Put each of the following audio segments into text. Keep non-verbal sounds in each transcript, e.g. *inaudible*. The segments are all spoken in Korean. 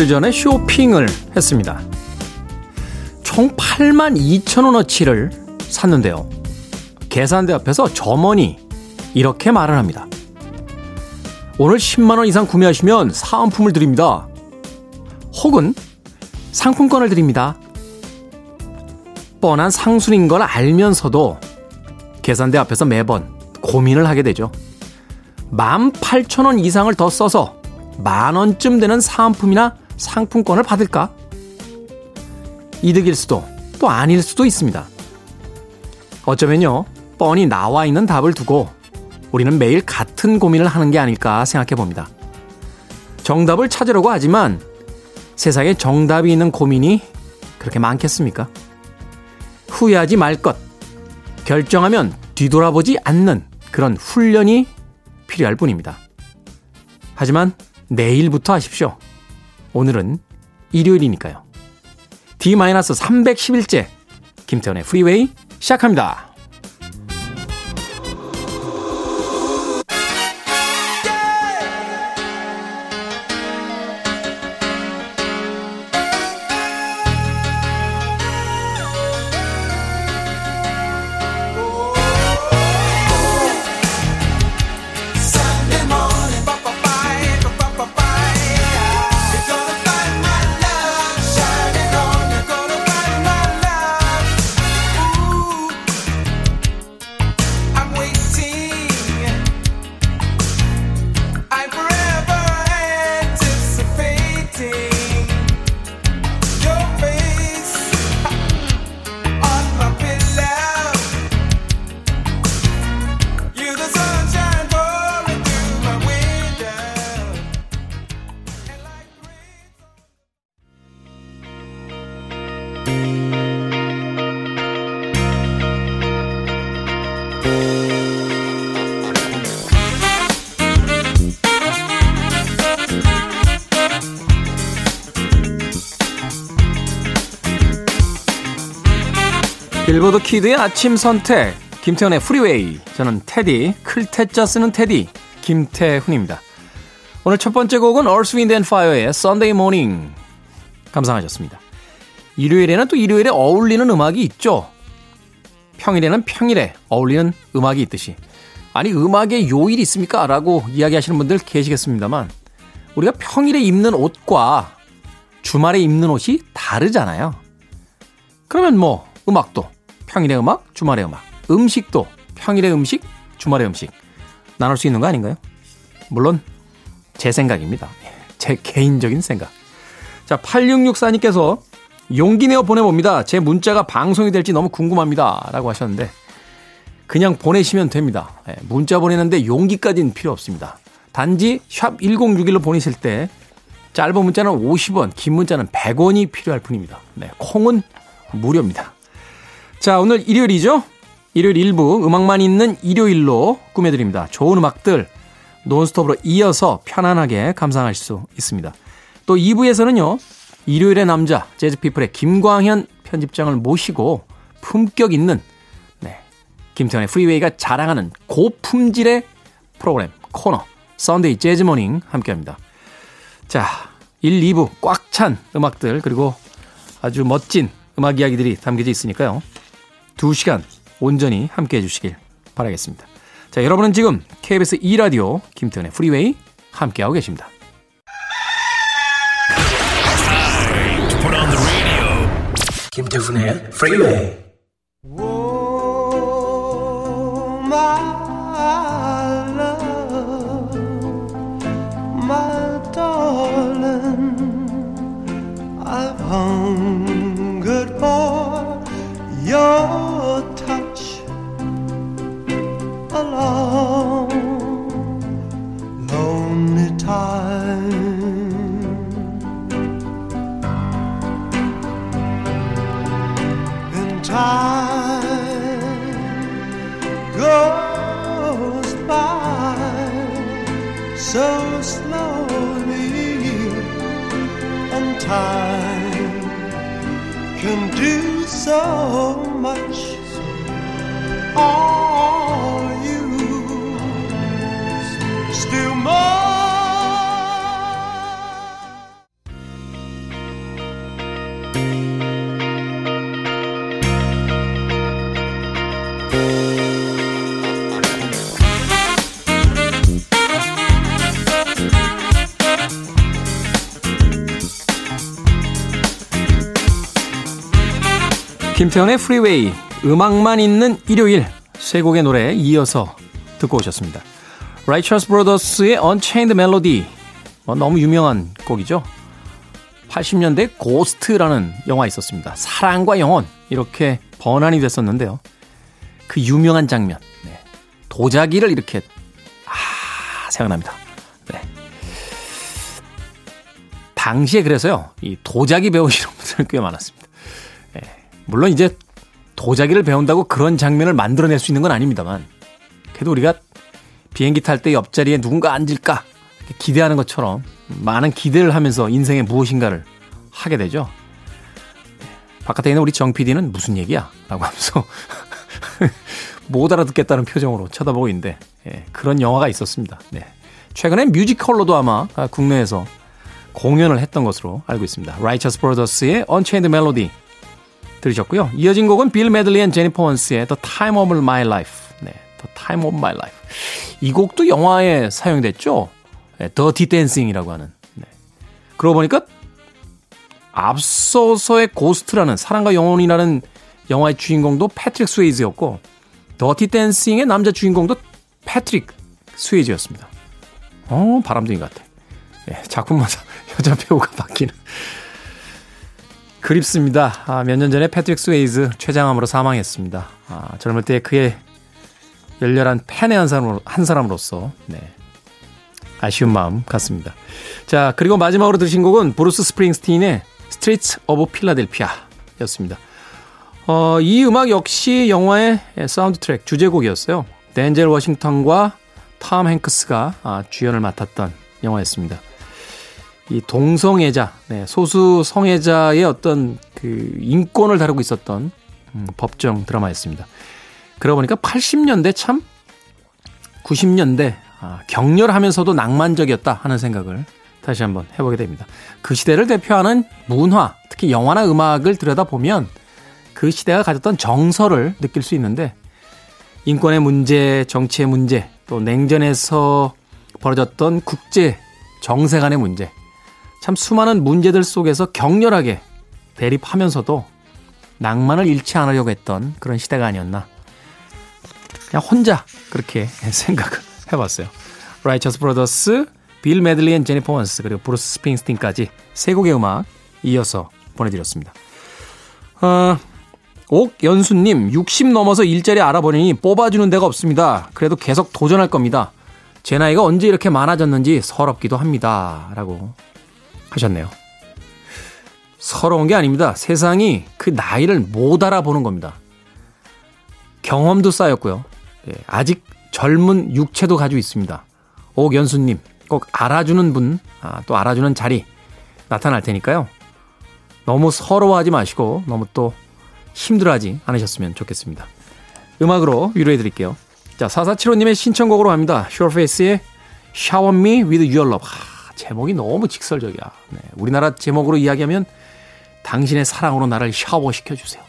며칠 전에 쇼핑을 했습니다. 총 8만 2천 원어치를 샀는데요. 계산대 앞에서 점원이 이렇게 말을 합니다. 오늘 10만 원 이상 구매하시면 사은품을 드립니다. 혹은 상품권을 드립니다. 뻔한 상술인 걸 알면서도 계산대 앞에서 매번 고민을 하게 되죠. 18,000원 이상을 더 써서 만 원쯤 되는 사은품이나 상품권을 받을까? 이득일 수도 또 아닐 수도 있습니다. 어쩌면요, 뻔히 나와 있는 답을 두고 우리는 매일 같은 고민을 하는 게 아닐까 생각해 봅니다. 정답을 찾으려고 하지만 세상에 정답이 있는 고민이 그렇게 많겠습니까? 후회하지 말 것. 결정하면 뒤돌아보지 않는 그런 훈련이 필요할 뿐입니다. 하지만 내일부터 하십시오. 오늘은 일요일이니까요. D-311째 김태현의 프리웨이 시작합니다. 빌보드 키드의 아침 선택 김태훈의 프리웨이 저는 태디 클 태 자 쓰는 태디 김태훈입니다. 오늘 첫 번째 곡은 Earth, Wind and Fire의 Sunday Morning 감상하셨습니다. 일요일에는 또 일요일에 어울리는 음악이 있죠. 평일에는 평일에 어울리는 음악이 있듯이 아니 음악에 요일 있습니까? 라고 이야기하시는 분들 계시겠습니다만 우리가 평일에 입는 옷과 주말에 입는 옷이 다르잖아요. 그러면 뭐 음악도 평일의 음악, 주말의 음악. 음식도 평일의 음식, 주말의 음식. 나눌 수 있는 거 아닌가요? 물론 제 생각입니다. 제 개인적인 생각. 자, 8664님께서 용기 내어 보내봅니다. 제 문자가 방송이 될지 너무 궁금합니다. 라고 하셨는데, 그냥 보내시면 됩니다. 예, 문자 보내는데 용기까지는 필요 없습니다. 단지 샵 1061로 보내실 때 짧은 문자는 50원, 긴 문자는 100원이 필요할 뿐입니다. 네, 콩은 무료입니다. 자, 오늘 일요일이죠? 일요일 일부 음악만 있는 일요일로 꾸며드립니다. 좋은 음악들 논스톱으로 이어서 편안하게 감상할 수 있습니다. 또 2부에서는요, 일요일의 남자, 재즈피플의 김광현 편집장을 모시고 품격 있는, 네, 김태훈의 프리웨이가 자랑하는 고품질의 프로그램, 코너, Sunday 재즈 Morning 함께 합니다. 자, 1, 2부 꽉 찬 음악들, 그리고 아주 멋진 음악 이야기들이 담겨져 있으니까요. 2시간 온전히 함께 해주시길 바라겠습니다. 자, 여러분은 지금 KBS 2라디오 김태훈의 프리웨이 함께하고 계십니다. 김태훈의 프리웨이 so much. All 김태훈의 프리웨이 음악만 있는 일요일 세 곡의 노래 이어서 듣고 오셨습니다. Righteous Brothers의 Unchained Melody 어, 너무 유명한 곡이죠. 80년대 Ghost라는 영화 있었습니다. 사랑과 영혼 이렇게 번안이 됐었는데요. 그 유명한 장면 네. 도자기를 이렇게 아 생각납니다. 네. 당시에 그래서요 이 도자기 배우시는 분들 꽤 많았습니다. 물론 이제 도자기를 배운다고 그런 장면을 만들어낼 수 있는 건 아닙니다만 그래도 우리가 비행기 탈 때 옆자리에 누군가 앉을까 기대하는 것처럼 많은 기대를 하면서 인생에 무엇인가를 하게 되죠. 바깥에 있는 우리 정 PD는 무슨 얘기야? 라고 하면서 *laughs* 못 알아듣겠다는 표정으로 쳐다보고 있는데 예, 그런 영화가 있었습니다. 네. 최근에 뮤지컬로도 아마 국내에서 공연을 했던 것으로 알고 있습니다. Righteous Brothers의 Unchained Melody 들으셨고요. 이어진 곡은 빌 메들리 and 제니퍼 원스의 The Time of My Life. 네, The Time of My Life. 이 곡도 영화에 사용됐죠. 네, 더티 댄싱이라고 하는. 네. 그러고 보니까 앞서서의 고스트라는 사랑과 영혼이라는 영화의 주인공도 패트릭 스웨이즈였고 더티 댄싱의 남자 주인공도 패트릭 스웨이즈였습니다. 어, 바람둥이 같아. 네, 작품마다 *laughs* 여자 배우가 바뀌는 그렇습니다. 아, 몇 년 전에 패트릭 스웨이즈 췌장암으로 사망했습니다. 아, 젊을 때 그의 열렬한 팬의 한, 사람으로, 한 사람으로서 네, 아쉬운 마음 갖습니다. 자 그리고 마지막으로 들으신 곡은 브루스 스프링스틴의 Street of Philadelphia 였습니다. 어, 이 음악 역시 영화의 사운드 트랙 주제곡이었어요. 덴젤 워싱턴과 톰 행크스가 아, 주연을 맡았던 영화였습니다. 이 동성애자, 네, 소수 성애자의 어떤 그 인권을 다루고 있었던 음, 법정 드라마였습니다. 그러고 보니까 80년대 참 90년대 아, 격렬하면서도 낭만적이었다 하는 생각을 다시 한번 해보게 됩니다. 그 시대를 대표하는 문화, 특히 영화나 음악을 들여다보면 그 시대가 가졌던 정서를 느낄 수 있는데 인권의 문제, 정치의 문제, 또 냉전에서 벌어졌던 국제 정세 간의 문제, 참 수많은 문제들 속에서 격렬하게 대립하면서도 낭만을 잃지 않으려고 했던 그런 시대가 아니었나. 그냥 혼자 그렇게 *laughs* 생각을 해봤어요. Righteous Brothers, 빌 메들리 and 제니퍼 원스 그리고 브루스 스프링스틴까지 세 곡의 음악 이어서 보내드렸습니다. 어, 옥연수님 60 넘어서 일자리 알아보니 뽑아주는 데가 없습니다. 그래도 계속 도전할 겁니다. 제 나이가 언제 이렇게 많아졌는지 서럽기도 합니다. 라고 하셨네요. 서러운 게 아닙니다. 세상이 그 나이를 못 알아보는 겁니다. 경험도 쌓였고요. 예, 아직 젊은 육체도 가지고 있습니다. 옥연수님, 꼭 알아주는 분, 아, 또 알아주는 자리 나타날 테니까요. 너무 서러워하지 마시고 너무 또 힘들어하지 않으셨으면 좋겠습니다. 음악으로 위로해 드릴게요. 자, 4475님의 신청곡으로 합니다. 슈어페이스의 Shower Me With Your Love. 제목이 너무 직설적이야. 네, 우리나라 제목으로 이야기하면 당신의 사랑으로 나를 샤워시켜 주세요.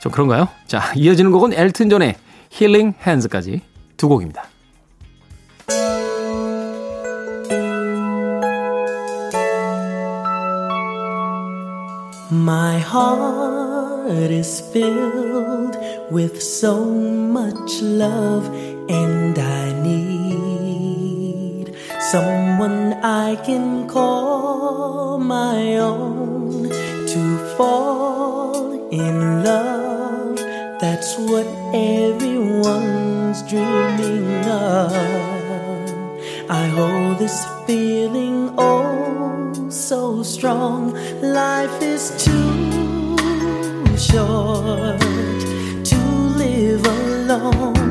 좀 그런가요? 자, 이어지는 곡은 엘튼 존의 힐링 핸즈까지 두 곡입니다. My heart is filled with so much love and I someone I can call my own to fall in love. That's what everyone's dreaming of. I hold this feeling oh so strong. Life is too short to live alone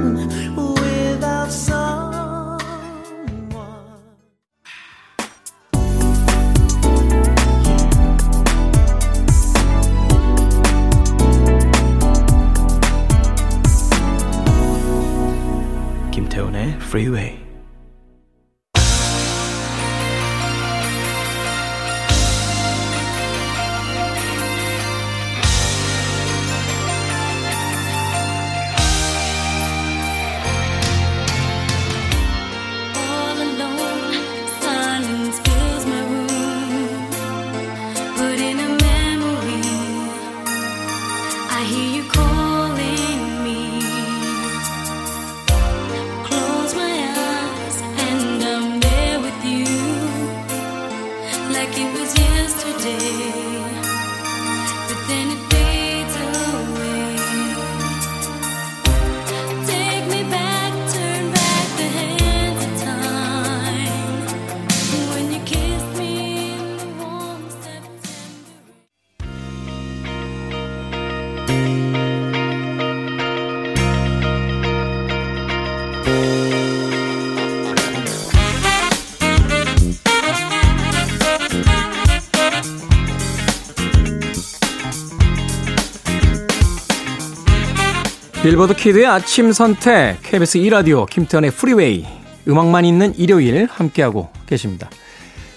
빌보드 키드의 아침 선택 KBS 2라디오 김태훈의 프리웨이 음악만 있는 일요일 함께하고 계십니다.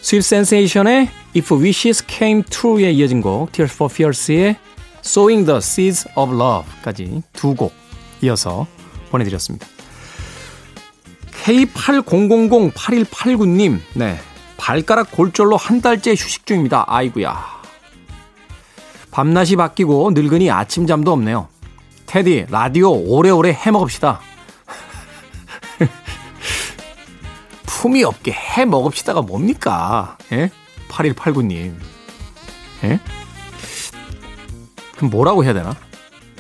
Sweet Sensation의 If Wishes Came True에 이어진 곡 Tears for Fears의 Sowing the Seeds of Love까지 두 곡 이어서 보내드렸습니다. K80008189님 네 발가락 골절로 한 달째 휴식 중입니다. 아이구야 밤낮이 바뀌고 늙으니 아침잠도 없네요. 테디, 라디오 오래오래 해먹읍시다. *laughs* 품이 없게 해먹읍시다가 뭡니까? 예? 8189님. 예? 그럼 뭐라고 해야 되나?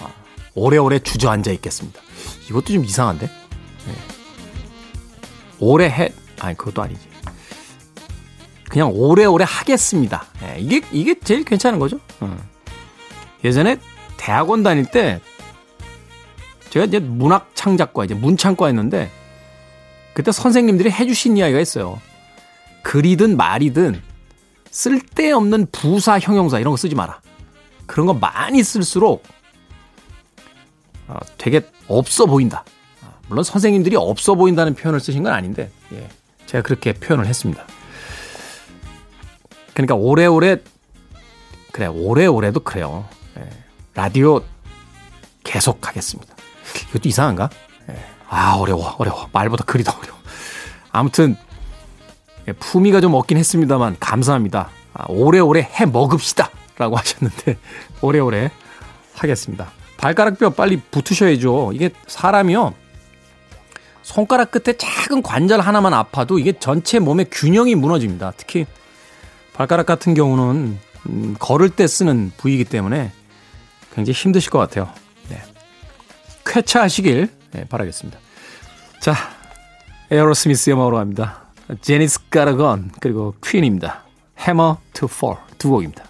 아, 오래오래 주저앉아 있겠습니다. 이것도 좀 이상한데? 예. 오래 해, 아니, 그것도 아니지. 그냥 오래오래 하겠습니다. 예, 이게, 이게 제일 괜찮은 거죠? 어. 예전에 대학원 다닐 때 제가 이제 문학 창작과 이제 문창과였는데 그때 선생님들이 해주신 이야기가 있어요. 글이든 말이든 쓸데없는 부사 형용사 이런 거 쓰지 마라. 그런 거 많이 쓸수록 어, 되게 없어 보인다. 어, 물론 선생님들이 없어 보인다는 표현을 쓰신 건 아닌데 예, 제가 그렇게 표현을 했습니다. 그러니까 오래오래 그래 오래오래도 그래요. 예, 라디오 계속 하겠습니다. 이것도 이상한가? 예. 아, 어려워, 어려워. 말보다 글이 더 어려워. 아무튼, 예, 품위가 좀 없긴 했습니다만, 감사합니다. 아, 오래오래 해 먹읍시다. 라고 *laughs* 하셨는데, 오래오래 하겠습니다. 발가락뼈 빨리 붙으셔야죠. 이게 사람이요. 손가락 끝에 작은 관절 하나만 아파도 이게 전체 몸의 균형이 무너집니다. 특히 발가락 같은 경우는 음, 걸을 때 쓰는 부위이기 때문에 굉장히 힘드실 것 같아요. 네. 쾌차하시길 네, 바라겠습니다. 자, 에어로스미스의 음악으로 갑니다. 제니스 가르건 그리고 퀸입니다. 해머 투폴두 곡입니다.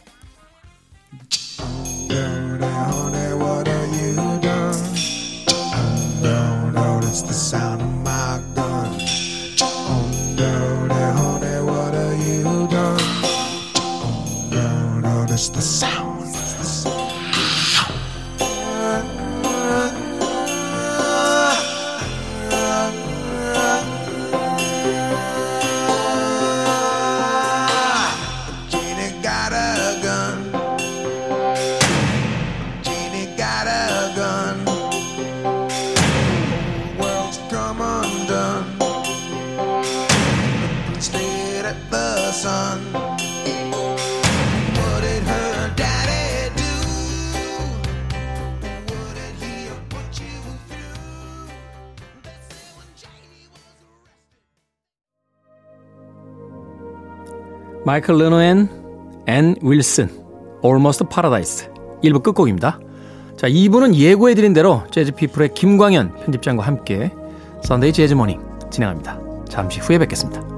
마이클 르노 and 앤 윌슨 Almost Paradise 1부 끝곡입니다. 자, 2부는 예고해드린 대로 재즈 피플의 김광현 편집장과 함께 Sunday Jazz Morning 진행합니다. 잠시 후에 뵙겠습니다.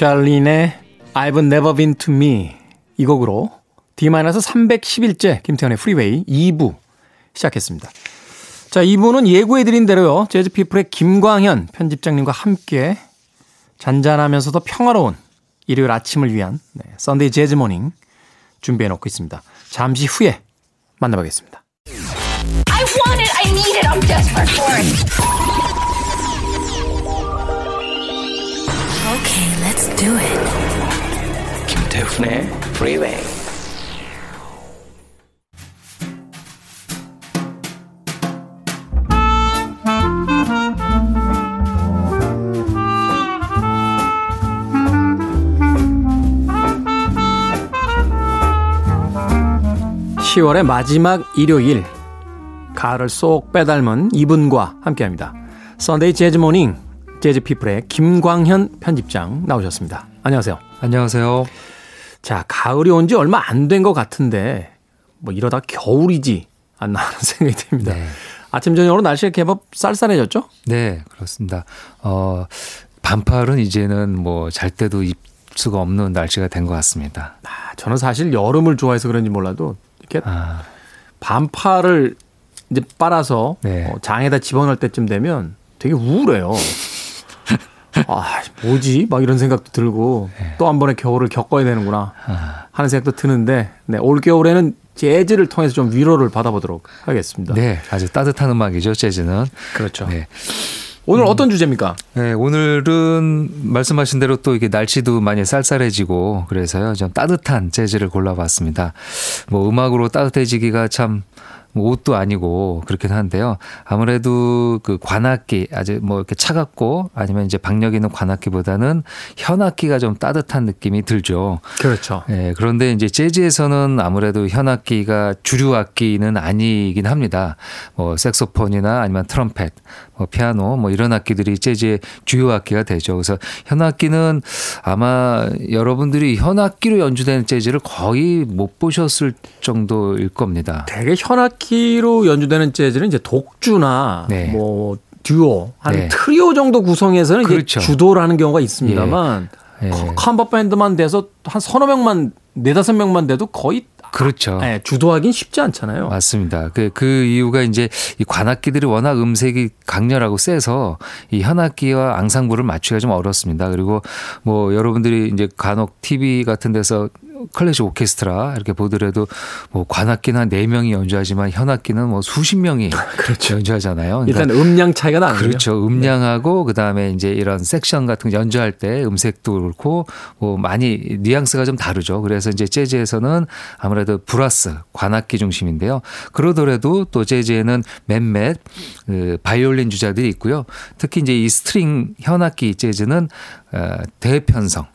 샬린의 I've Never Been To Me 이 곡으로 D-311째 김태훈의 프리웨이 2부 시작했습니다. 자, 2부는 예고해드린 대로요. 재즈피플의 김광현 편집장님과 함께 잔잔하면서도 평화로운 일요일 아침을 위한 네, Sunday Jazz Morning 준비해놓고 있습니다. 잠시 후에 만나보겠습니다. Okay, let's do it. 김태훈의 프리웨이 (10월의) 마지막 일요일 가을을 쏙 빼닮은 이분과 함께합니다. Sunday Jazz Morning 재즈 피플의 김광현 편집장 나오셨습니다 안녕하세요 안녕하세요. 자, 가을이 온 지 얼마 안 된 것 같은데, 뭐 이러다 겨울이지 않나 하는 *laughs* 생각이 듭니다. 네. 아침, 저녁으로 날씨가 제법 쌀쌀해졌죠? 네, 그렇습니다. 어, 반팔은 이제는 뭐 잘 때도 입을 수가 없는 날씨가 된 것 같습니다. 아, 저는 사실 여름을 좋아해서 그런지 몰라도, 이렇게 아, 반팔을 이제 빨아서 네. 어, 장에다 집어넣을 때쯤 되면 되게 우울해요. 아, 뭐지? 막 이런 생각도 들고, 네. 또한 번의 겨울을 겪어야 되는구나 아, 하는 생각도 드는데, 네, 올 겨울에는 재즈를 통해서 좀 위로를 받아보도록 하겠습니다. 네, 아주 따뜻한 음악이죠, 재즈는. 그렇죠. 네. 오늘 어떤 주제입니까? 네, 오늘은 말씀하신 대로 또 이게 날씨도 많이 쌀쌀해지고 그래서요, 좀 따뜻한 재즈를 골라봤습니다. 뭐 음악으로 따뜻해지기가 참 뭐 옷도 아니고 그렇긴 한데요. 아무래도 그 관악기 아주 뭐 이렇게 차갑고 아니면 이제 박력 있는 관악기보다는 현악기가 좀 따뜻한 느낌이 들죠. 그렇죠. 예, 그런데 이제 재즈에서는 아무래도 현악기가 주류 악기는 아니긴 합니다. 뭐 색소폰이나 아니면 트럼펫, 뭐 피아노 뭐 이런 악기들이 재즈의 주요 악기가 되죠. 그래서 현악기는 아마 여러분들이 현악기로 연주되는 재즈를 거의 못 보셨을 정도일 겁니다. 되게 현악 기로 연주되는 재즈는 이제 독주나 네. 뭐 듀오 한 네. 트리오 정도 구성해서는 그렇죠. 이제 주도를 하는 경우가 있습니다만 예. 컴버 밴드만 돼서 한 서너 명만 네다섯 명만 돼도 거의 그렇죠. 예, 주도하긴 쉽지 않잖아요. 맞습니다. 그, 그 이유가 이제 이 관악기들이 워낙 음색이 강렬하고 세서 이 현악기와 앙상블을 맞추기가 좀 어렵습니다. 그리고 뭐 여러분들이 이제 간혹 TV 같은 데서 클래식 오케스트라 이렇게 보더라도 뭐 관악기는 한 4명이 연주하지만 현악기는 뭐 수십 명이 *laughs* 연주하잖아요. 그러니까 일단 음량 차이가 거죠. 그렇죠. 음량하고 그다음에 이제 이런 섹션 같은 거 연주할 때 음색도 그렇고 뭐 많이 뉘앙스가 좀 다르죠. 그래서 이제 재즈에서는 아무래도 브라스 관악기 중심인데요. 그러더라도 또 재즈에는 몇몇 그 바이올린 주자들이 있고요. 특히 이제 이 string 현악기 재즈는 어, 대편성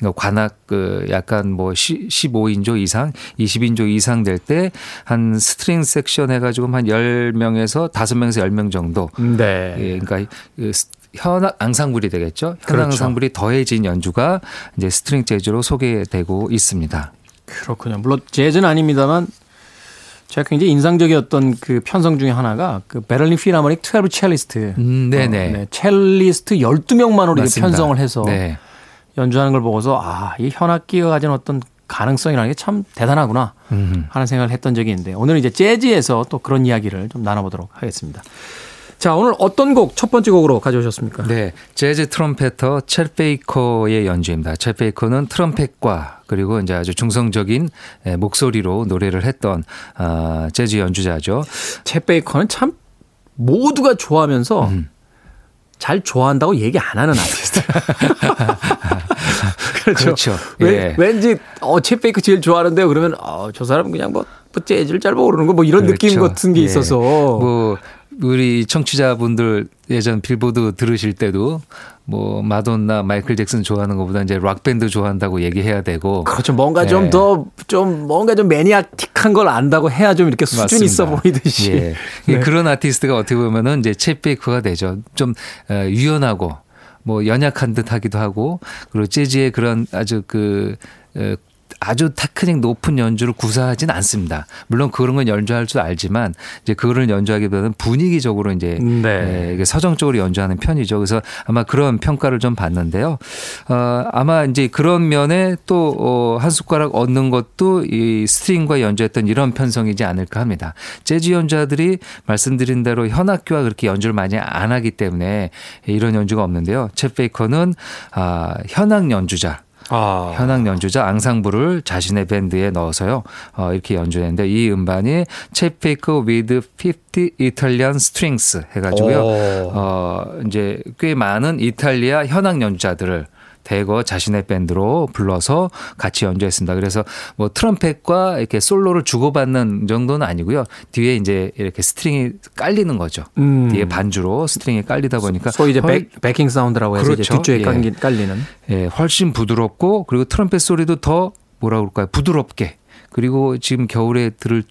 그러니까 관악 그 약간 뭐 15인조 이상, 20인조 이상 될 때 한 string 섹션 해가지고 한 10명에서 5명에서 10명 정도. 네. 예, 그러니까 그 스- 현악 앙상블이 되겠죠. 현악 그렇죠. 앙상블이 더해진 연주가 이제 string 재즈로 소개되고 있습니다. 그렇군요. 물론 재즈는 아닙니다만 제가 굉장히 인상적이었던 그 편성 중에 하나가 그 베를린 필하모닉 12 첼리스트. 음, 네네. 어, 네, 첼리스트 12명만으로 이렇게 맞습니다. 편성을 해서 네. 연주하는 걸 보고서 아, 이 현악기가 가진 어떤 가능성이라는 게 참 대단하구나 음. 하는 생각을 했던 적이 있는데 오늘은 이제 재즈에서 또 그런 이야기를 좀 나눠보도록 하겠습니다. 자, 오늘 어떤 곡 첫 번째 곡으로 가져오셨습니까? 네, 재즈 트럼페터 챗 베이커의 연주입니다. 챗 베이커는 트럼펫과 그리고 이제 아주 중성적인 예, 목소리로 노래를 했던 아, 재즈 연주자죠. 챗 베이커는 참 모두가 좋아하면서 음. 잘 좋아한다고 얘기 안 하는 아티스트. *laughs* 그렇죠. 그렇죠. 왜, 예. 왠 지 어, 챗 베이커 제일 좋아하는데요. 그러면 어, 저 사람은 그냥 뭐, 뭐 재즈를 잘 모르는 거 뭐 이런 느낌 그렇죠. 같은 게 예. 있어서 뭐 우리 청취자분들 예전 빌보드 들으실 때도 뭐 마돈나, 마이클 잭슨 좋아하는 것보다 이제 락 밴드 좋아한다고 얘기해야 되고 그렇죠. 뭔가 좀 예. 더좀 뭔가 좀 매니아틱한 걸 안다고 해야 좀 이렇게 수준 있어 맞습니다. 보이듯이. 예. *laughs* 네. 그런 아티스트가 어떻게 보면은 이제 챗 베이커가 되죠. 좀 어, 유연하고 뭐 연약한 듯 하기도 하고 그리고 재즈의 그런 아주 그 에, 아주 테크닉 높은 연주를 구사하진 않습니다. 물론 그런 건 연주할 줄 알지만 이제 그거를 연주하기보다는 분위기적으로 이제 네. 에, 이게 서정적으로 연주하는 편이죠. 그래서 아마 그런 평가를 좀 받는데요. 어, 아마 이제 그런 면에 또 어, 한 숟가락 얹는 것도 이 string과 연주했던 이런 편성이지 않을까 합니다. 재즈 연주자들이 말씀드린 대로 현악기와 그렇게 연주를 많이 안 하기 때문에 이런 연주가 없는데요. 챗 베이커는 아, 현악 연주자. 아. 현악 연주자 앙상블을 자신의 밴드에 넣어서요. 어, 이렇게 연주했는데 이 음반이 챗 베이커 with 50 Italian Strings 해가지고요. 오. 어, 이제 꽤 많은 이탈리아 현악 연주자들을 대거 자신의 밴드로 불러서 같이 연주했습니다. 그래서 뭐 트럼펫과 이렇게 솔로를 주고받는 정도는 아니고요. 뒤에 이제 이렇게 스트링이 깔리는 거죠. 음. 뒤에 반주로 스트링이 깔리다 보니까 소위 이제 훨- back, backing 사운드라고 해서 그렇죠. 뒷줄에 예. 깔리, 깔리는. 예, 훨씬 부드럽고 그리고 트럼펫 소리도 더 뭐라 그럴까요? 부드럽게 그리고 지금 겨울에 들을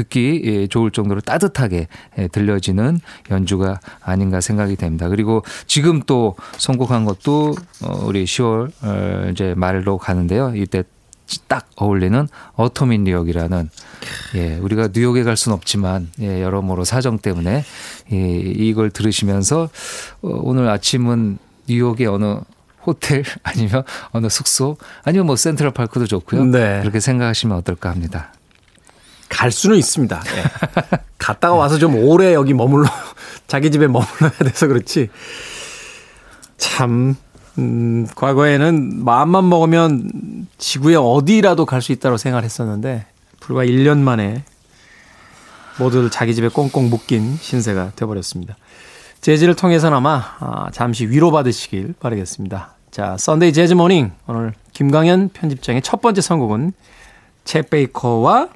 듣기 예, 좋을 정도로 따뜻하게 예, 들려지는 연주가 아닌가 생각이 됩니다. 그리고 지금 또 선곡한 것도 어, 우리 10월 어, 이제 말로 가는데요. 이때 딱 어울리는 어토민 뉴욕이라는 예, 우리가 뉴욕에 갈 수는 없지만 예, 여러모로 사정 때문에 예, 이걸 들으시면서 어, 오늘 아침은 뉴욕의 어느 호텔 *laughs* 아니면 어느 숙소 아니면 뭐 센트럴 파크도 좋고요. 네. 그렇게 생각하시면 어떨까 합니다. 갈 수는 있습니다. 예. *laughs* 갔다가 와서 좀 오래 여기 머물러 *laughs* 자기 집에 머물러야 돼서 그렇지. 참 음, 과거에는 마음만 먹으면 지구의 어디라도 갈 수 있다고 생각을 했었는데 불과 1년 만에 모두들 자기 집에 꽁꽁 묶인 신세가 되어버렸습니다. 재즈를 통해서나마 아, 잠시 위로받으시길 바라겠습니다. 자, 썬데이 재즈 모닝 오늘 김광현 편집장의 첫 번째 선곡은 쳇 베이커와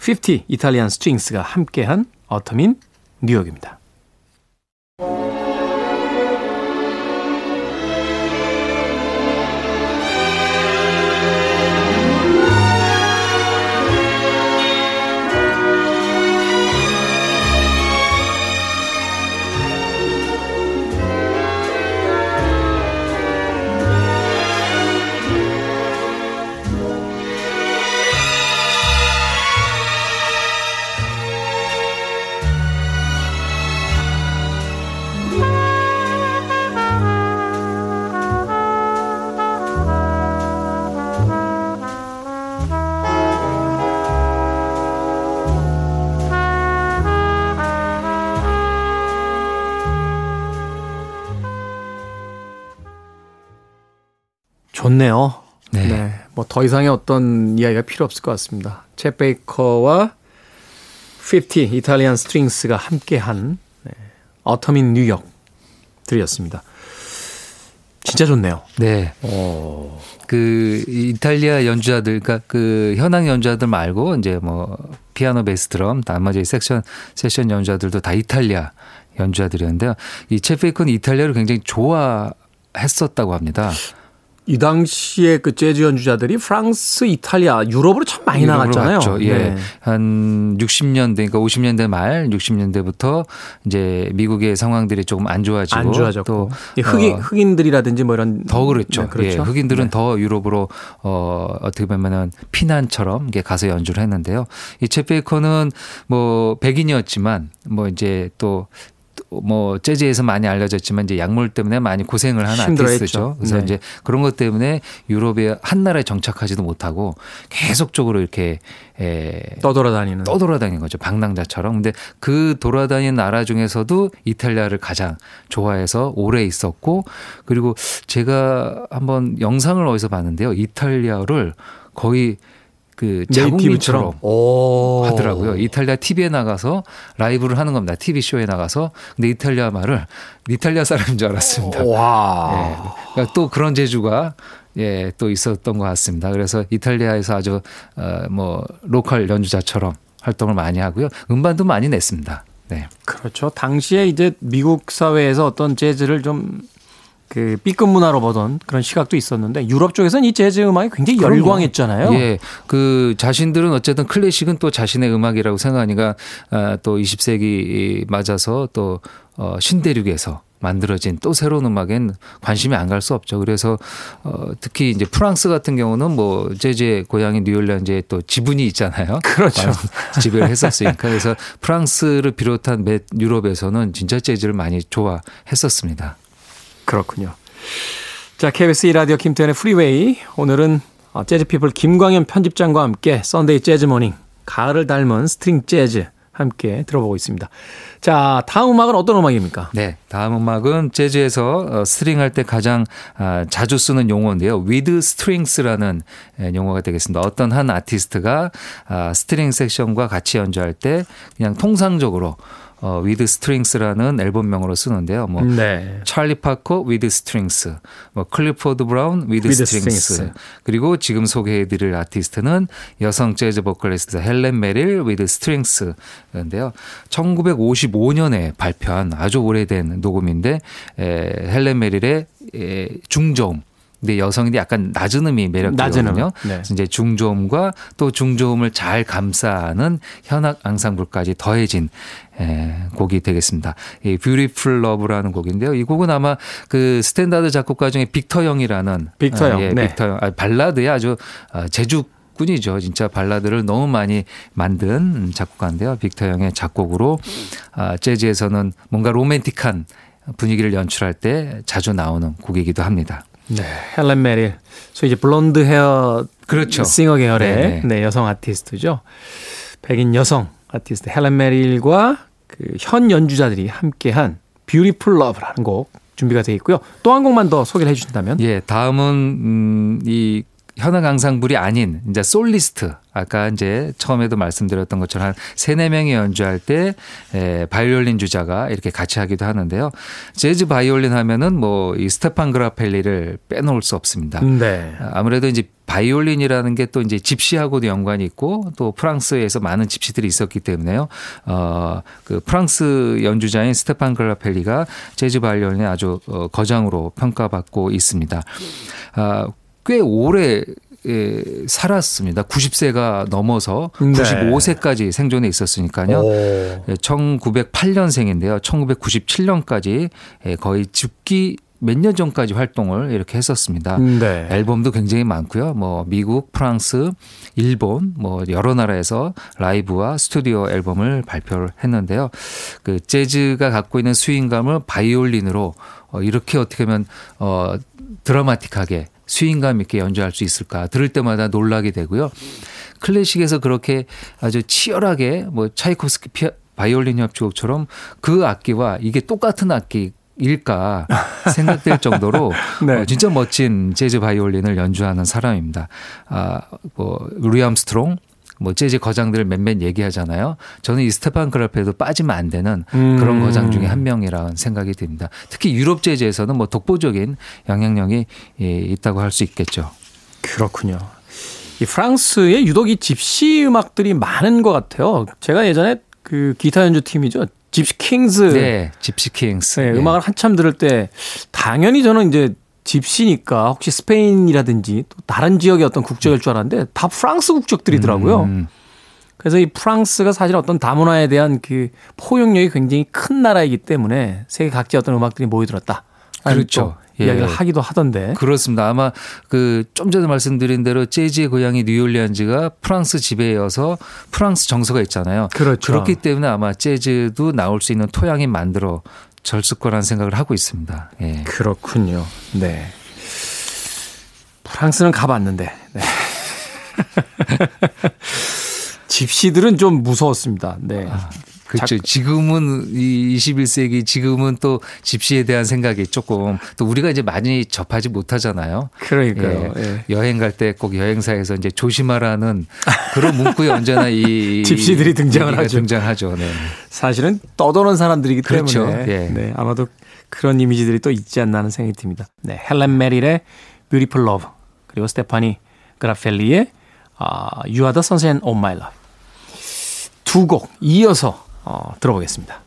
50 이탈리안 스트링스가 함께한 어텀인 뉴욕입니다. 좋네요. 네. 네. 뭐 더 이상의 어떤 이야기가 필요 없을 것 같습니다. 쳇 베이커와 50 Italian Strings가 함께한 네. Autumn in New York 들으셨습니다. 진짜 좋네요. 네. 그 이탈리아 연주자들, 그러니까 그 현악 연주자들 말고 이제 뭐 피아노, 베이스, 드럼, 나머지 섹션 세션 연주자들도 다 이탈리아 연주자들이었는데요. 이체 페이커는 이탈리아를 굉장히 좋아했었다고 합니다. 이 당시에 그 재즈 연주자들이 프랑스, 이탈리아, 유럽으로 참 많이 유럽으로 나갔잖아요. 갔죠. 예. 네. 한 60년대, 그러니까 50년대 말, 60년대부터 이제 미국의 상황들이 조금 안 좋아지고 안 좋아졌고 또이 흑인 어, 흑인들이라든지 뭐 이런 더 그렇죠. 네, 그렇죠. 예, 흑인들은 네. 더 유럽으로 어 어떻게 보면은 피난처럼 이게 가서 연주를 했는데요. 이챗 베이커는 뭐 백인이었지만 뭐 이제 또 뭐 재즈에서 많이 알려졌지만 이제 약물 때문에 많이 고생을 한 힘들어했죠. 아티스트죠. 그래서 네. 이제 그런 것 때문에 유럽의 한 나라에 정착하지도 못하고 계속적으로 이렇게 에 떠돌아다니는 떠돌아다니는 거죠. 방랑자처럼. 근데 그 돌아다니는 나라 중에서도 이탈리아를 가장 좋아해서 오래 있었고 그리고 제가 한번 영상을 어디서 봤는데요. 이탈리아를 거의 그 자국민처럼. 하더라고요. 이탈리아 TV에 나가서 라이브를 하는 겁니다. TV 쇼에 나가서. 근데 이탈리아 말을 이탈리아 사람인 줄 알았습니다. 와. 예. 그러니까 또 그런 재주가 예, 또 있었던 것 같습니다. 그래서 이탈리아에서 아주 어, 뭐 로컬 연주자처럼 활동을 많이 하고요. 음반도 많이 냈습니다. 네. 그렇죠. 당시에 이제 미국 사회에서 어떤 재즈를 좀 그 B급 문화로 보던 그런 시각도 있었는데 유럽 쪽에서는 이 재즈 음악이 굉장히. 열광했잖아요. 예. 그 자신들은 어쨌든 클래식은 또 자신의 음악이라고 생각하니까 아, 또 20세기 맞아서 또 어, 신대륙에서 만들어진 또 새로운 음악엔 관심이 안 갈 수 없죠. 그래서 어 특히 이제 프랑스 같은 경우는 뭐 재즈의 고향인 뉴올리언즈에 또 지분이 있잖아요. *laughs* 그렇죠. 지배를 했었으니까 그래서 프랑스를 비롯한 몇 유럽에서는 진짜 재즈를 많이 좋아했었습니다. 그렇군요. 자, KBS 2라디오 김태현의 프리웨이. 오늘은 어, 재즈피플 김광현 편집장과 함께 썬데이 재즈 모닝, 가을을 닮은 스트링 재즈 함께 들어보고 있습니다. 자, 다음 음악은 어떤 음악입니까? 네, 다음 음악은 재즈에서 어, 스트링 할 때 가장 아, 자주 쓰는 용어인데요. with strings라는 예, 용어가 되겠습니다. 어떤 한 아티스트가 아, 스트링 섹션과 같이 연주할 때 그냥 통상적으로 어, with strings라는 앨범명으로 쓰는데요. 뭐 네. 찰리 파커 with strings, 뭐 클리포드 브라운 strings. strings. 그리고 지금 소개해 드릴 아티스트는 여성 재즈 보컬리스트 헬렌 메릴 with strings인데요. 1955년에 발표한 아주 오래된 녹음인데 에, 헬렌 메릴의 에, 중저음. 근데 여성인데 약간 낮은 음이 낮은 매력적이거든요. 음. 네. 그래서 이제 중저음과 또 중저음을 잘 감싸는 현악 앙상블까지 더해진 에, 곡이 되겠습니다. 이 Beautiful Love라는 곡인데요. 이 곡은 아마 그 스탠다드 작곡가 중에 빅터 영이라는 빅터 아, 영, 예, 네. 빅터 영. 아, 발라드의 아주 아, 재주꾼이죠. 진짜 발라드를 너무 많이 만든 작곡가인데요. 빅터 영의 작곡으로 아, 재즈에서는 뭔가 로맨틱한 분위기를 연출할 때 자주 나오는 곡이기도 합니다. 네. 헬렌 메릴. 소위 이제 blonde hair 그렇죠. singer 계열의 네네. 네, 여성 아티스트죠. 백인 여성 아티스트 헬렌 메릴과 그 현 연주자들이 함께한 Beautiful Love라는 곡 준비가 되어 있고요. 또 한 곡만 더 소개를 해 주신다면 예, 다음은 음, 이 현악 앙상블이 아닌 이제 솔리스트. 아까 이제 처음에도 말씀드렸던 것처럼 한 세네 명이 연주할 때 에, 바이올린 주자가 이렇게 같이 하기도 하는데요. 재즈 바이올린 하면은 뭐 이 스테판 그라펠리를 빼놓을 수 없습니다. 네. 아무래도 이제 바이올린이라는 게 또 이제 집시하고도 연관이 있고 또 프랑스에서 많은 집시들이 있었기 때문에요. 어, 그 프랑스 연주자인 스테판 그라펠리가 재즈 바이올린의 아주 어, 거장으로 평가받고 있습니다. 아, 꽤 오래 예, 살았습니다. 90세가 넘어서 네. 95세까지 생존해 있었으니까요. 오. 1908년생인데요. 1997년까지 예, 거의 죽기 몇년 전까지 활동을 이렇게 했었습니다. 네. 앨범도 굉장히 많고요. 뭐 미국, 프랑스, 일본 뭐 여러 나라에서 라이브와 스튜디오 앨범을 발표를 했는데요. 그 재즈가 갖고 있는 스윙감을 바이올린으로 어 이렇게 어떻게 하면 어 드라마틱하게 스윙감 있게 연주할 수 있을까 들을 때마다 놀라게 되고요. 클래식에서 그렇게 아주 치열하게 뭐 차이코스키 피 바이올린 협주곡처럼 그 악기와 이게 똑같은 악기 일까 *laughs* 생각될 정도로 *laughs* 네. 어, 진짜 멋진 재즈 바이올린을 연주하는 사람입니다. 아, 뭐 루이 암스트롱 뭐 재즈 거장들 몇몇 얘기하잖아요. 저는 이 스테판 그라펠리도 빠지면 안 되는 그런 음. 거장 중에 한 명이라는 생각이 듭니다. 특히 유럽 재즈에서는 뭐 독보적인 영향력이 예, 있다고 할 수 있겠죠. 그렇군요. 이 프랑스에 유독 이 집시 음악들이 많은 것 같아요. 제가 예전에 그 기타 연주 팀이죠. 집시 킹스 네, 집시 킹스. 네, 예. 음악을 한참 들을 때 당연히 저는 이제 집시니까 혹시 스페인이라든지 또 다른 지역의 어떤 국적일 줄 알았는데 다 프랑스 국적들이더라고요. 음, 그래서 이 프랑스가 사실 어떤 다문화에 대한 그 포용력이 굉장히 큰 나라이기 때문에 세계 각지 어떤 음악들이 모여들었다. 그렇죠. 예. 이야기를 하기도 하던데. 그렇습니다. 아마 그 좀 전에 말씀드린 대로 재즈의 고향이 뉴올리안즈가 프랑스 지배여서 프랑스 정서가 있잖아요. 그렇죠. 그렇기 때문에 아마 재즈도 나올 수 있는 토양이 만들어 거라는 생각을 하고 있습니다. 예. 그렇군요. 네. 프랑스는 가봤는데. 네. *laughs* 집시들은 좀 무서웠습니다. 네. 그렇죠. 지금은 이 21세기 지금은 또 집시에 대한 생각이 조금 또 우리가 이제 많이 접하지 못하잖아요. 그러니까요. 예. 예. 여행 갈 때 꼭 여행사에서 이제 조심하라는 그런 문구에 언제나 이 *laughs* 집시들이 등장을 하죠. 등장하죠. 네. 사실은 떠도는 사람들이기 그렇죠. 때문에 예. 네, 아마도 그런 이미지들이 또 있지 않나 하는 생각이 듭니다. 네, 헬렌 메릴의 Beautiful Love 그리고 스테파니 그라펠리의 아, You Are the Sunshine of My Life 두 곡 이어서 어, 들어보겠습니다.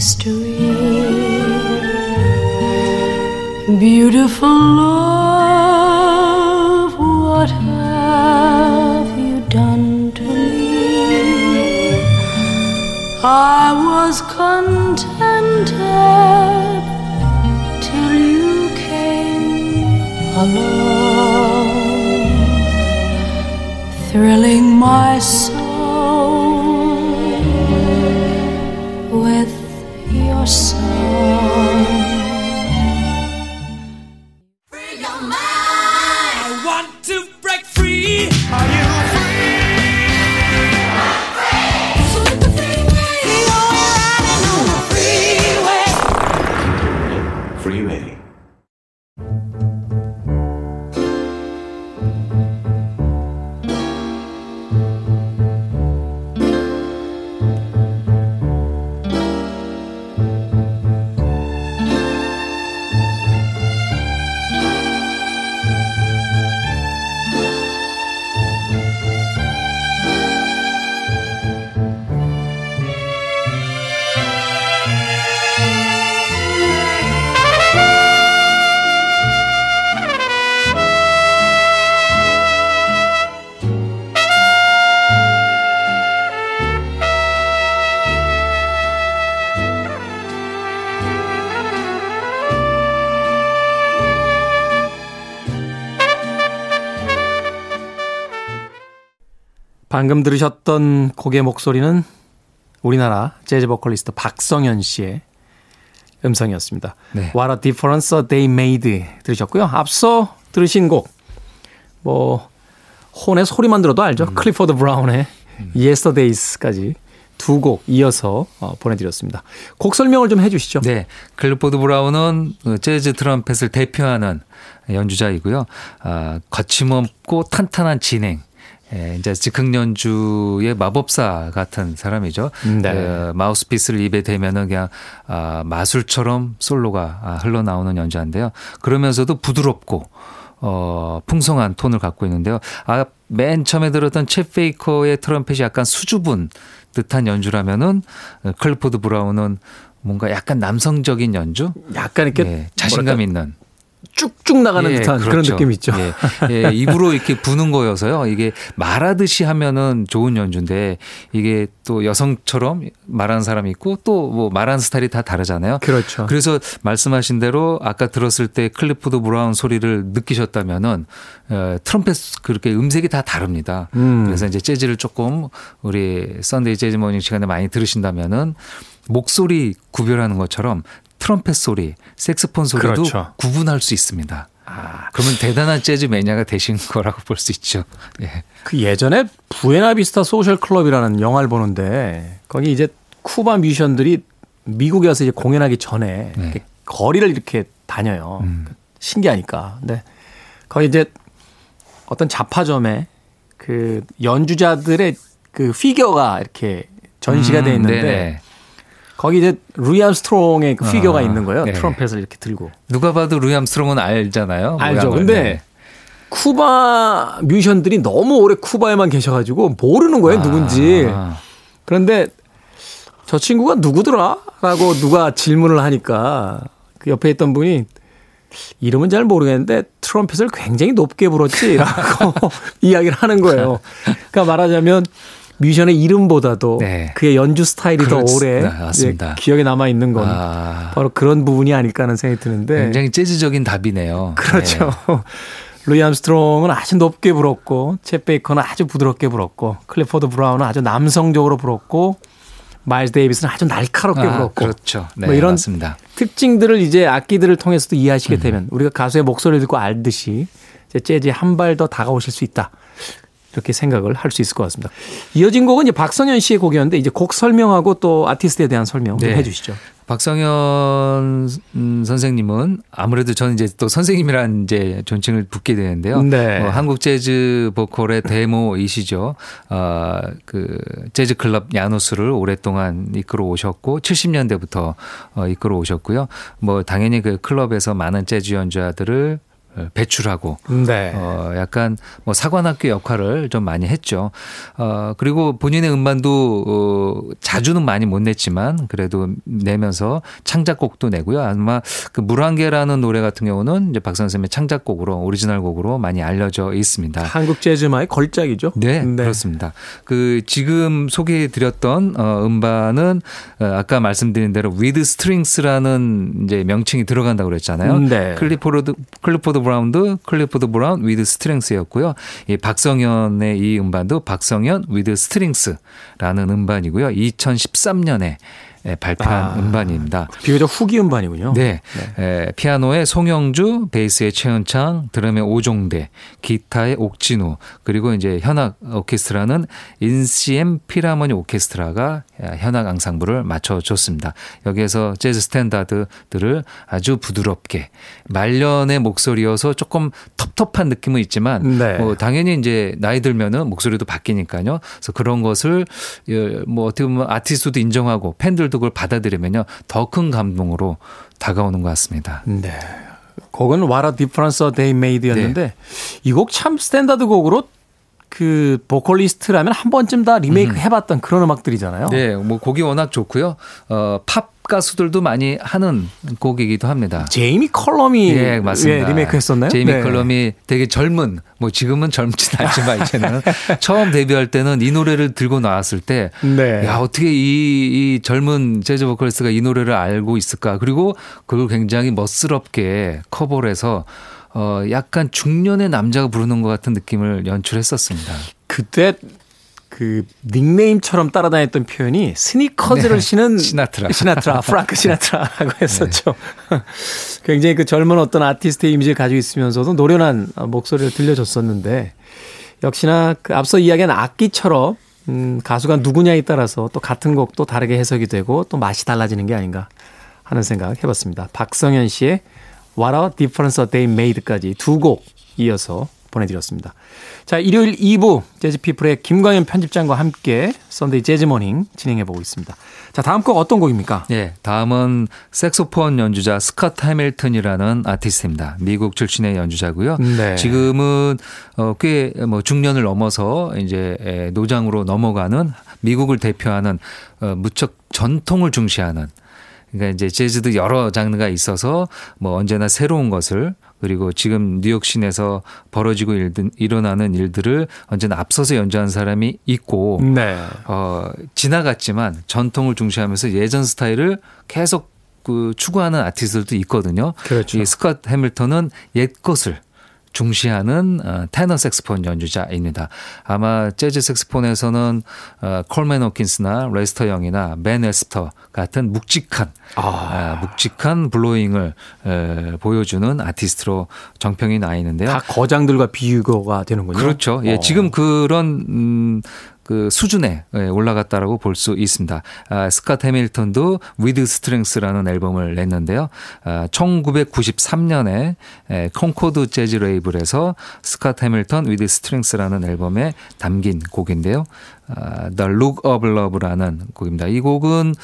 Mystery. Beautiful love, I was contented till you came along, thrilling my soul with your song. 방금 들으셨던 곡의 목소리는 우리나라 재즈 보컬리스트 박성연 씨의 음성이었습니다. 네. What a difference a day made 들으셨고요. 앞서 들으신 곡, 뭐, 혼의 소리만 들어도 알죠. 음. 클리포드 브라운의 Yesterdays까지 두 곡 이어서 어, 보내드렸습니다. 곡 설명을 좀 해주시죠. 네. 클리포드 브라운은 그 재즈 트럼펫을 대표하는 연주자이고요. 아, 거침없고 탄탄한 진행. 예, 이제 즉흥 연주의 마법사 같은 사람이죠. 네. 그 마우스피스를 입에 대면은 그냥 아, 마술처럼 솔로가 아, 흘러나오는 연주인데요. 그러면서도 부드럽고 어, 풍성한 톤을 갖고 있는데요. 아, 맨 처음에 들었던 쳇 베이커의 트럼펫이 약간 수줍은 듯한 연주라면은 어, 클리포드 브라운은 뭔가 약간 남성적인 연주? 약간 이렇게 예, 자신감 뭐랄까, 있는. 쭉쭉 나가는 예, 듯한 그런 그렇죠. 느낌이 있죠. 예, 예, 입으로 이렇게 부는 거여서요. 이게 말하듯이 하면은 좋은 연주인데 이게 또 여성처럼 말하는 사람이 있고 또 뭐 말하는 스타일이 다 다르잖아요. 그렇죠. 그래서 말씀하신 대로 아까 들었을 때 클리포드 브라운 소리를 느끼셨다면은 어, 트럼펫 그렇게 음색이 다 다릅니다. 음. 그래서 이제 재즈를 조금 우리 썬데이 재즈 모닝 시간에 많이 들으신다면은 목소리 구별하는 것처럼 트럼펫 소리, 색소폰 소리도 그렇죠. 구분할 수 있습니다. 아, 그러면 대단한 재즈 매니아가 되신 거라고 볼 수 있죠. 예. 그 예전에 부에나비스타 소셜 클럽이라는 영화를 보는데 거기 이제 쿠바 뮤지션들이 미국에 와서 이제 공연하기 전에 네. 이렇게 거리를 이렇게 다녀요. 음. 신기하니까. 근데 거기 이제 어떤 잡화점에 그 연주자들의 그 피겨가 이렇게 전시가 돼 음, 있는데 네네. 거기 이제 루이 암스트롱의 그 피겨가 아, 있는 거예요. 네. 트럼펫을 이렇게 들고. 누가 봐도 루이 암스트롱은 알잖아요. 알죠. 모양을. 근데 네. 쿠바 뮤지션들이 너무 오래 쿠바에만 계셔가지고 모르는 거예요. 누군지. 아, 그런데 저 친구가 누구더라? 라고 누가 질문을 하니까 그 옆에 있던 분이 이름은 잘 모르겠는데 트럼펫을 굉장히 높게 불었지? 라고 *laughs* 이야기를 하는 거예요. 그러니까 말하자면 뮤지션의 이름보다도 네. 그의 연주 스타일이 더 그렇습- 오래 네, 맞습니다. 이제 기억에 남아 있는 건 아, 바로 그런 부분이 아닐까 하는 생각이 드는데 굉장히 재즈적인 답이네요. 그렇죠. 네. *laughs* 루이 암스트롱은 아주 높게 불었고, 챗 베이커는 아주 부드럽게 불었고, 클리포드 브라운은 아주 남성적으로 불었고, 마일스 데이비스는 아주 날카롭게 아, 불었고, 그렇죠. 네, 뭐 이런 맞습니다. 특징들을 이제 악기들을 통해서도 이해하시게 음. 되면 우리가 가수의 목소리를 듣고 알듯이 재즈에 한 발 더 다가오실 수 있다. 이렇게 생각을 할 수 있을 것 같습니다. 이어진 곡은 이제 박성현 씨의 곡이었는데 이제 곡 설명하고 또 아티스트에 대한 설명 좀 네. 해주시죠. 박성현 음, 선생님은 아무래도 저는 이제 또 선생님이란 이제 존칭을 붙게 되는데요. 네. 어, 한국 재즈 보컬의 데모이시죠. 어, 그 재즈 클럽 야노스를 오랫동안 이끌어 오셨고 70년대부터 어, 이끌어 오셨고요. 뭐 당연히 그 클럽에서 많은 재즈 연주자들을 배출하고 네. 어, 약간 뭐 사관학교 역할을 좀 많이 했죠. 어, 그리고 본인의 음반도 어, 자주는 많이 못 냈지만 그래도 내면서 창작곡도 내고요. 아마 그 물안개라는 노래 같은 경우는 이제 박 선생님의 창작곡으로 오리지널 곡으로 많이 알려져 있습니다. 한국 재즈사의 걸작이죠. 네, 그렇습니다. 그 지금 소개해 드렸던 어 음반은 어, 아까 말씀드린 대로 With Strings라는 이제 명칭이 들어간다고 그랬잖아요. 네. 클리포드 클리포 드 브라운드 클리포드 브라운 With Strings였고요. 이 박성연의 이 음반도 박성연 With Strings라는 음반이고요. 2013년에 발표한 아. 음반입니다. 비교적 후기 음반이군요. 네. 에, 피아노의 송영주, 베이스의 최은창, 드럼의 오종대, 기타의 옥진우, 그리고 이제 현악 오케스트라는 인시엠 피라모니 오케스트라가 현악 앙상블을 맞춰줬습니다. 여기에서 재즈 스탠다드들을 아주 부드럽게 말년의 목소리여서 조금 텁텁한 느낌은 있지만 네. 뭐 당연히 이제 나이 들면은 목소리도 바뀌니까요. 그래서 그런 것을 예, 뭐 어떻게 보면 아티스트도 인정하고 팬들 도 그걸 받아들이면요 더 큰 감동으로 다가오는 것 같습니다. 네. 곡은 What a Difference a Day Made였는데 이곡 참 스탠다드 곡으로 그 보컬리스트라면 한 번쯤 다 리메이크 해봤던 그런 음악들이잖아요. 네, 뭐 곡이 워낙 좋고요. 어, 팝 가수들도 많이 하는 곡이기도 합니다. 제이미 컬럼이 예, 맞습니다. 예, 리메이크 했었나요? 제이미 네. 컬럼이 되게 젊은, 뭐 지금은 젊진 않지만 *laughs* 이제는 처음 데뷔할 때는 이 노래를 들고 나왔을 때, 네. 야 어떻게 이, 이 젊은 재즈 보컬리스트가 이 노래를 알고 있을까? 그리고 그걸 굉장히 멋스럽게 커버를 해서 어 약간 중년의 남자가 부르는 것 같은 느낌을 연출했었습니다. 그때 그 닉네임처럼 따라다녔던 표현이 스니커즈를 네. 신은 시나트라. 시나트라, 프랑크 시나트라라고 했었죠. *laughs* 굉장히 그 젊은 어떤 아티스트의 이미지를 가지고 있으면서도 노련한 목소리를 들려줬었는데 역시나 그 앞서 이야기한 악기처럼 음, 가수가 누구냐에 따라서 또 같은 곡도 다르게 해석이 되고 또 맛이 달라지는 게 아닌가 하는 생각 해봤습니다. 박성연 씨의 What a Difference a Day Made까지 두 곡 이어서 보내드렸습니다. 자, 일요일 2부 재즈피플의 김광현 편집장과 함께 썬데이 재즈모닝 진행해보고 있습니다. 자, 다음 곡 어떤 곡입니까? 예, 다음은 색소폰 연주자 스컷 해밀턴이라는 아티스트입니다. 미국 출신의 연주자고요. 네. 지금은 어, 꽤뭐 중년을 넘어서 이제 에, 노장으로 넘어가는 미국을 대표하는 어, 무척 전통을 중시하는 그러니까 이제 재즈도 여러 장르가 있어서 뭐 언제나 새로운 것을 그리고 지금 뉴욕 시내에서 벌어지고 일든, 일어나는 일들을 언제나 앞서서 연주한 사람이 있고 네. 어, 지나갔지만 전통을 중시하면서 예전 스타일을 계속 그 추구하는 아티스트들도 있거든요. 그렇죠. 이 스컷 해밀턴은 옛 것을 중시하는 어, 테너 색스폰 연주자입니다. 아마 재즈 색스폰에서는 어, 콜맨 호킨스나 레스터 영이나 벤 웹스터 같은 묵직한 아, 묵직한 blowing을 에, 보여주는 아티스트로 정평이 나 있는데요. 다 거장들과 비교가 되는군요. 그렇죠. 예, 어. 지금 그런 음, 그 수준에 예, 올라갔다라고 볼 수 있습니다. 아, 스캇 해밀턴도 With Strings라는 앨범을 냈는데요. 아, 1993년에 에, 콩코드 재즈 레이블에서 스캇 해밀턴 With Strings라는 앨범에 담긴 곡인데요. 아, The Look of Love라는 곡입니다. 이 곡은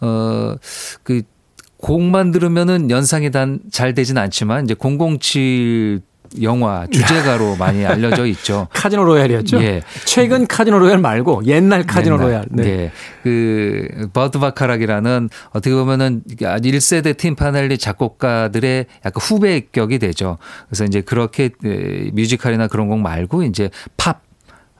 어 그 곡만 들으면은 연상이 단 잘 되진 않지만 이제 007 영화 주제가로 많이 알려져 있죠. *laughs* 카지노 로얄이었죠. 예. 최근 카지노 로얄 말고 옛날 카지노 옛날. 로얄. 네. 네. 그 버트 바카락이라는 어떻게 보면은 1세대 틴 팬 앨리 작곡가들의 약간 후배격이 되죠. 그래서 이제 그렇게 에, 뮤지컬이나 그런 곡 말고 이제 팝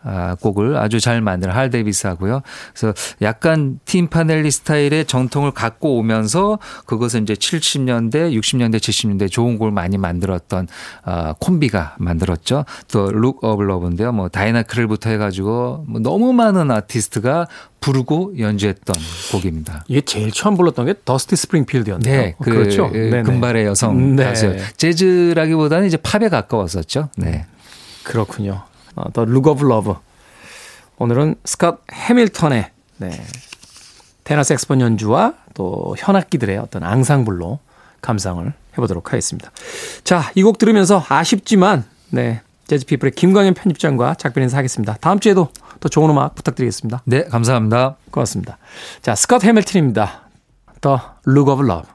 아, 곡을 아주 잘 만든 할 데이비드하고요. 그래서 약간 틴 팬 앨리 스타일의 전통을 갖고 오면서 그것을 이제 70년대, 60년대, 70년대 좋은 곡을 많이 만들었던 아, 콤비가 만들었죠. The Look of Love인데요. 뭐 다이애나 크롤부터 해가지고 뭐 너무 많은 아티스트가 부르고 연주했던 곡입니다. 이게 제일 처음 불렀던 게 더스티 스프링필드였네요. 네, 그 그렇죠. 그 네네. 금발의 여성 네. 가수 재즈라기보다는 이제 팝에 가까웠었죠. 네. 그렇군요. 어, The Look of Love. 오늘은 스캇 해밀턴의 네, 테너 색스폰 연주와 또 현악기들의 어떤 앙상블로 감상을 해보도록 하겠습니다. 자, 이 곡 들으면서 아쉽지만 네, 재즈피플의 김광현 편집장과 작별 인사하겠습니다. 다음 주에도 더 좋은 음악 부탁드리겠습니다. 네, 감사합니다. 고맙습니다. 자, 스캇 해밀턴입니다. The Look of Love.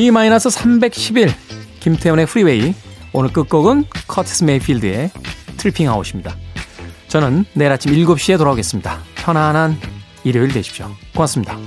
D-311 김태훈의 프리웨이 오늘 끝곡은 커티스 메이필드의 Tripping Out입니다. 저는 내일 아침 7시에 돌아오겠습니다. 편안한 일요일 되십시오. 고맙습니다.